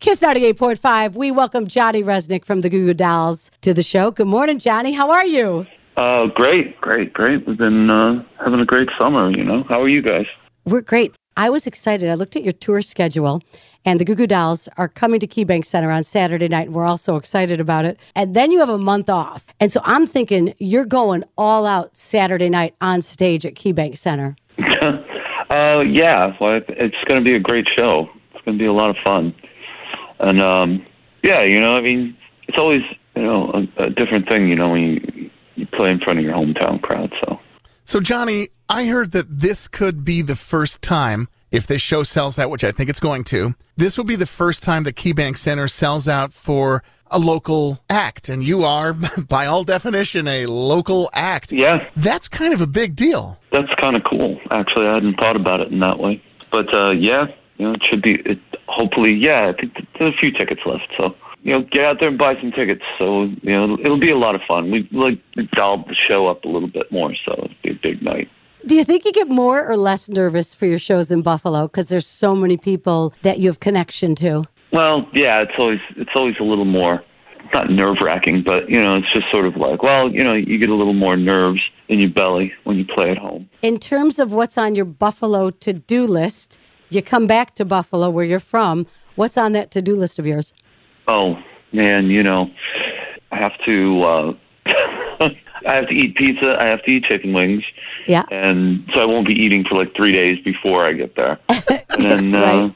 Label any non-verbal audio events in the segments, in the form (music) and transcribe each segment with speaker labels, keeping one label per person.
Speaker 1: Kiss 98.5. We welcome Johnny Rzeznik from the Goo Goo Dolls to the show. Good morning, Johnny. How are you?
Speaker 2: Uh, great, great, great. We've been uh, having a great summer, you know. How are you guys?
Speaker 1: We're great. I was excited. I looked at your tour schedule, and the Goo Goo Dolls are coming to KeyBank Center on Saturday night, and we're all so excited about it. And then you have a month off. And so I'm thinking you're going all out Saturday night on stage at KeyBank Center. (laughs)
Speaker 2: uh, yeah, well, it's going to be a great show. It's going to be a lot of fun. And, um, yeah, you know, I mean, it's always, you know, a, a different thing, you know, when you, you play in front of your hometown crowd, so.
Speaker 3: So, Johnny, I heard that this could be the first time, if this show sells out, which I think it's going to, this will be the first time that KeyBank Center sells out for a local act. And you are, (laughs) by all definition, a local act.
Speaker 2: Yeah.
Speaker 3: That's kind of a big deal.
Speaker 2: That's kind of cool. Actually, I hadn't thought about it in that way. But, uh, yeah, you know, it should be, it, hopefully, yeah, I think there's a few tickets left, so you know, get out there and buy some tickets. So, you know, it'll be a lot of fun. We like dolled the show up a little bit more, so it'll be a big night.
Speaker 1: Do you think you get more or less nervous for your shows in Buffalo because there's so many people that you have connection to?
Speaker 2: Well, yeah, it's always it's always a little more not nerve wracking, but you know, it's just sort of like, well, you know, you get a little more nerves in your belly when you play at home.
Speaker 1: In terms of what's on your Buffalo to do list, you come back to Buffalo where you're from. What's on that to do list of yours?
Speaker 2: Oh man, you know, I have to. uh (laughs) I have to eat pizza. I have to eat chicken wings.
Speaker 1: Yeah.
Speaker 2: And so I won't be eating for like three days before I get there. (laughs) And then, uh,
Speaker 1: Right.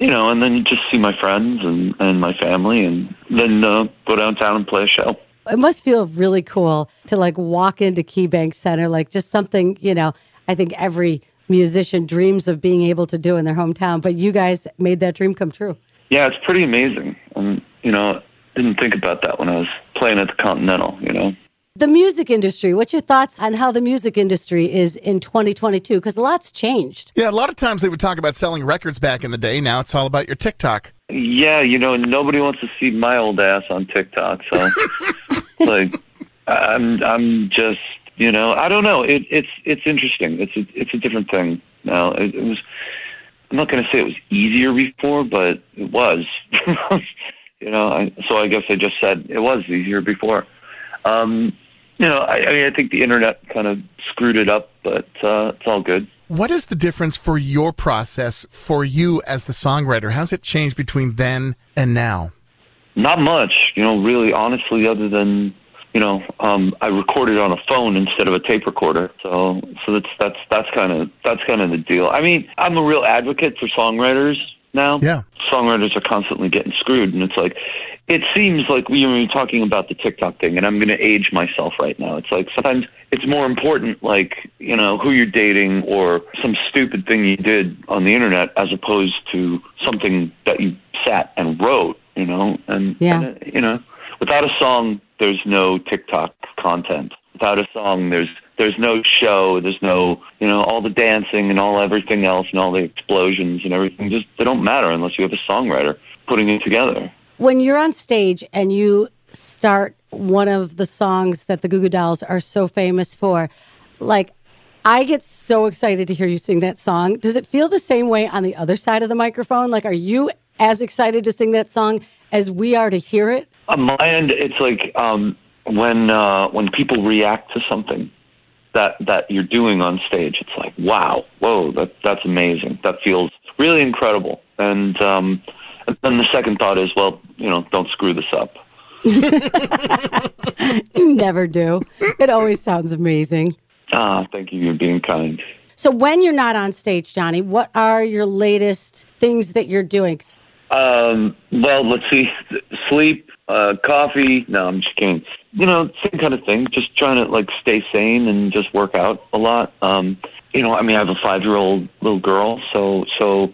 Speaker 2: you know, and then just see my friends and and my family, and then uh, go downtown and play a show.
Speaker 1: It must feel really cool to like walk into KeyBank Center, like just something, you know, I think every musician dreams of being able to do in their hometown, but you guys made that dream come true.
Speaker 2: Yeah, it's pretty amazing. And you know, didn't think about that when I was playing at the Continental. You know.
Speaker 1: The music industry, what's your thoughts on how the music industry is in 2022? Because a lot's changed.
Speaker 3: Yeah, a lot of times they would talk about selling records back in the day. Now it's all about your TikTok.
Speaker 2: Yeah, you know, nobody wants to see my old ass on TikTok. So, (laughs) like, I'm I'm just you know I don't know. It, it's it's interesting. It's a, it's a different thing now. It, it was. I'm not going to say it was easier before, but it was. (laughs) you know, I, so I guess I just said it was easier before. Um, you know, I, I mean, I think the internet kind of screwed it up, but uh, it's all good.
Speaker 3: What is the difference for your process for you as the songwriter? How's it changed between then and now?
Speaker 2: Not much, you know, really, honestly, other than you know, um, I recorded on a phone instead of a tape recorder. So, so that's that's that's kind of that's kind of the deal. I mean, I'm a real advocate for songwriters now.
Speaker 3: Yeah.
Speaker 2: songwriters are constantly getting screwed, and it's like, it seems like we were talking about the TikTok thing, and I'm going to age myself right now. It's like sometimes it's more important, like you know, who you're dating or some stupid thing you did on the internet, as opposed to something that you sat and wrote. You know, and,
Speaker 1: Yeah.
Speaker 2: and uh, you know, without a song, there's no TikTok content. Without a song, there's there's no show. There's no you know all the dancing and all everything else and all the explosions and everything. Just they don't matter unless you have a songwriter putting it together.
Speaker 1: When you're on stage and you start one of the songs that the Goo Goo Dolls are so famous for, like, I get so excited to hear you sing that song. Does it feel the same way on the other side of the microphone? Like, are you as excited to sing that song as we are to hear it?
Speaker 2: On my end, it's like um, when uh, when people react to something that that you're doing on stage. It's like, wow, whoa, that that's amazing. That feels really incredible. And um, and then the second thought is, well, you know, don't screw this up. (laughs)
Speaker 1: You never do. It always sounds amazing.
Speaker 2: Ah, thank you. You're being kind.
Speaker 1: So, when you're not on stage, Johnny, what are your latest things that you're doing?
Speaker 2: Um, well, let's see. Sleep, uh, coffee. No, I'm just kidding. You know, same kind of thing. Just trying to like stay sane and just work out a lot. Um, you know, I mean, I have a five year old little girl, so so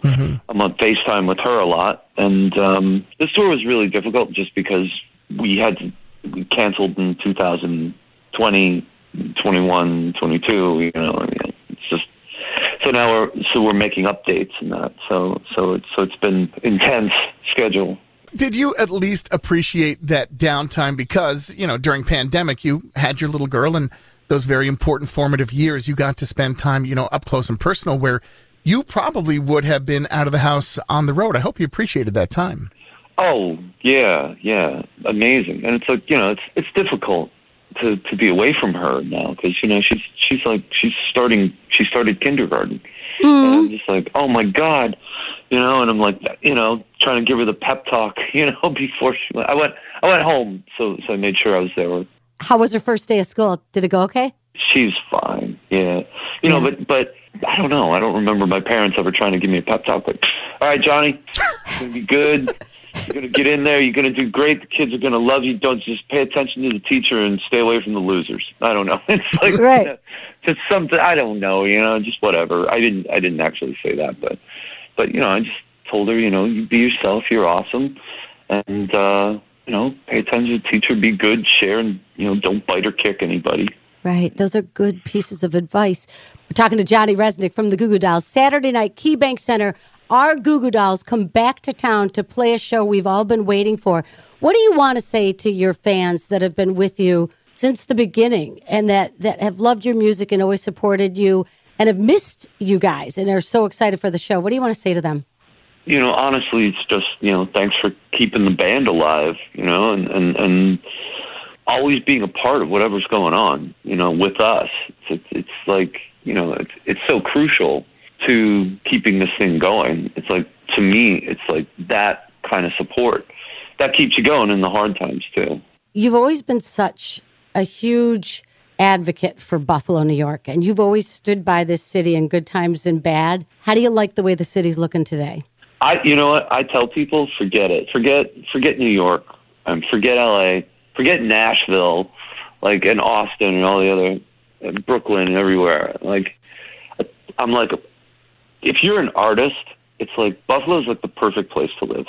Speaker 2: I'm on FaceTime with her a lot, and um, this tour was really difficult just because we had to, we canceled in 2020, 21, 22. You know, I mean, it's just so now we're so we're making updates and that. So so it's so it's been intense schedule.
Speaker 3: Did you at least appreciate that downtime because, you know, during pandemic you had your little girl and those very important formative years you got to spend time, you know, up close and personal where you probably would have been out of the house on the road. I hope you appreciated that time.
Speaker 2: Oh, yeah, yeah. Amazing. And it's like, you know, it's it's difficult to to be away from her now because you know she's she's like she's starting she started kindergarten mm-hmm. and i'm just like oh my god you know and i'm like you know trying to give her the pep talk (laughs) you know before she went. I went i went home so so i made sure i was there.
Speaker 1: How was her first day of school? Did it go okay?
Speaker 2: She's fine yeah. You yeah. know but but i don't know. I don't remember my parents ever trying to give me a pep talk like all right johnny it's (laughs) gonna be good you're going to get in there. You're going to do great. The kids are going to love you. Don't just pay attention to the teacher and stay away from the losers. I don't know. (laughs) It's like
Speaker 1: right. You know,
Speaker 2: just something. I don't know. You know, just whatever. I didn't. I didn't actually say that, but but you know, I just told her, you know, you be yourself. You're awesome, and uh, you know, pay attention to the teacher. Be good. Share, and you know, don't bite or kick anybody.
Speaker 1: Right. Those are good pieces of advice. We're talking to Johnny Rzeznik from the Goo Goo Dolls. Saturday night, KeyBank Center our Goo Goo Dolls come back to town to play a show we've all been waiting for. What do you want to say to your fans that have been with you since the beginning and that, that have loved your music and always supported you and have missed you guys and are so excited for the show? What do you want to say to them?
Speaker 2: You know, honestly, it's just, you know, thanks for keeping the band alive, you know, and, and, and always being a part of whatever's going on, you know, with us. It's, it's like, you know, it's, it's so crucial to keeping this thing going. It's like to me, it's like that kind of support that keeps you going in the hard times too.
Speaker 1: You've always been such a huge advocate for Buffalo, New York, and you've always stood by this city in good times and bad. How do you like the way the city's looking today?
Speaker 2: I, you know what, I tell people, forget it, forget, forget New York, um, forget L.A., forget Nashville, like and Austin and all the other, and Brooklyn and everywhere. Like, I'm like, if you're an artist, it's like Buffalo's like the perfect place to live.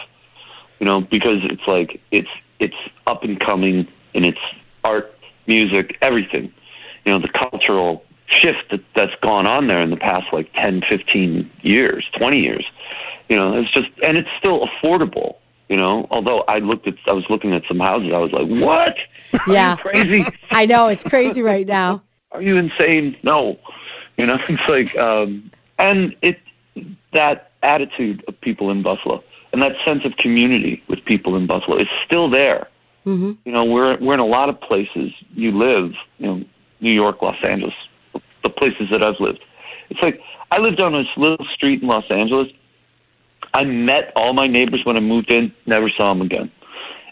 Speaker 2: You know, because it's like it's it's up and coming and its art, music, everything. You know, the cultural shift that that's gone on there in the past like 10, 15 years, 20 years. You know, it's just and it's still affordable. You know, although I looked at, I was looking at some houses. I was like, "What?
Speaker 1: Yeah,
Speaker 2: crazy." (laughs)
Speaker 1: I know it's crazy right now.
Speaker 2: Are you insane? No, you know, (laughs) it's like um, and it that attitude of people in Buffalo and that sense of community with people in Buffalo is still there. Mm-hmm. You know, we're we're in a lot of places. You live, you know, New York, Los Angeles, the places that I've lived. It's like I lived on this little street in Los Angeles. I met all my neighbors when I moved in, never saw them again.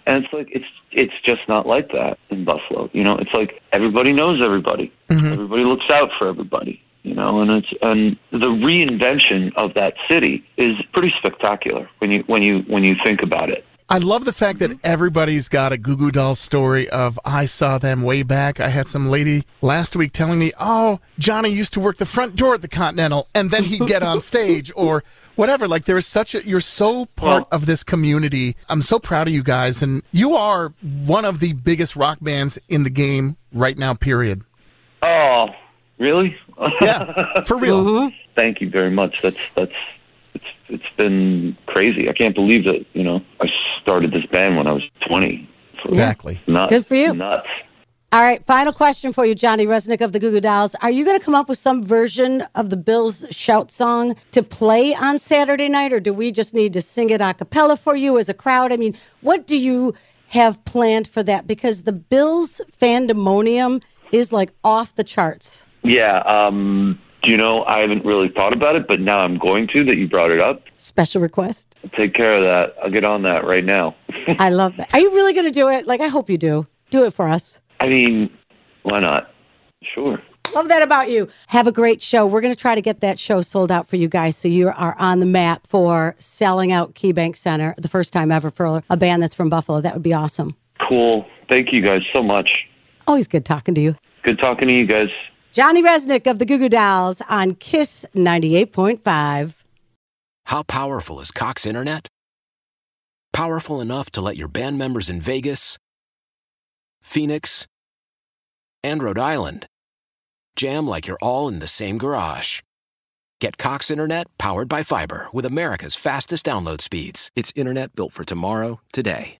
Speaker 2: And it's like it's it's just not like that in Buffalo. You know, it's like everybody knows everybody. Mm-hmm. Everybody looks out for everybody you know, and it's and the reinvention of that city is pretty spectacular when you when you when you think about it.
Speaker 3: I love the fact that mm-hmm. everybody's got a Goo Goo Doll story of I saw them way back. I had some lady last week telling me, "Oh, Johnny used to work the front door at the Continental, and then he'd get on (laughs) stage or whatever." Like there is such a you're so part of this community. I'm so proud of you guys, and you are one of the biggest rock bands in the game right now. Period.
Speaker 2: Oh, Really?
Speaker 3: yeah, for real. (laughs) Mm-hmm.
Speaker 2: Thank you very much. That's that's it's it's been crazy. I can't believe that you know I started this band when I was twenty.
Speaker 3: So exactly.
Speaker 2: Nuts.
Speaker 1: Good for you.
Speaker 2: Nuts.
Speaker 1: All right, final question for you, Johnny Rzeznik of the Goo Goo Dolls. Are you going to come up with some version of the Bills shout song to play on Saturday night, or do we just need to sing it a cappella for you as a crowd? I mean, what do you have planned for that? Because the Bills fandemonium is like off the charts.
Speaker 2: Yeah. Um, do you know, I haven't really thought about it, but now I'm going to that you brought it up.
Speaker 1: Special request.
Speaker 2: I'll take care of that. I'll get on that right now. (laughs)
Speaker 1: I love that. Are you really going to do it? Like, I hope you do. Do it for us.
Speaker 2: I mean, why not? Sure.
Speaker 1: Love that about you. Have a great show. We're going to try to get that show sold out for you guys so you are on the map for selling out KeyBank Center the first time ever for a band that's from Buffalo. That would be awesome.
Speaker 2: Cool. Thank you guys so much.
Speaker 1: Always good talking to you.
Speaker 2: Good talking to you guys.
Speaker 1: Johnny Rzeznik of the Goo Goo Dolls on Kiss 98.5.
Speaker 4: How powerful is Cox Internet? Powerful enough to let your band members in Vegas, Phoenix, and Rhode Island jam like you're all in the same garage. Get Cox Internet powered by fiber with America's fastest download speeds. It's internet built for tomorrow, today.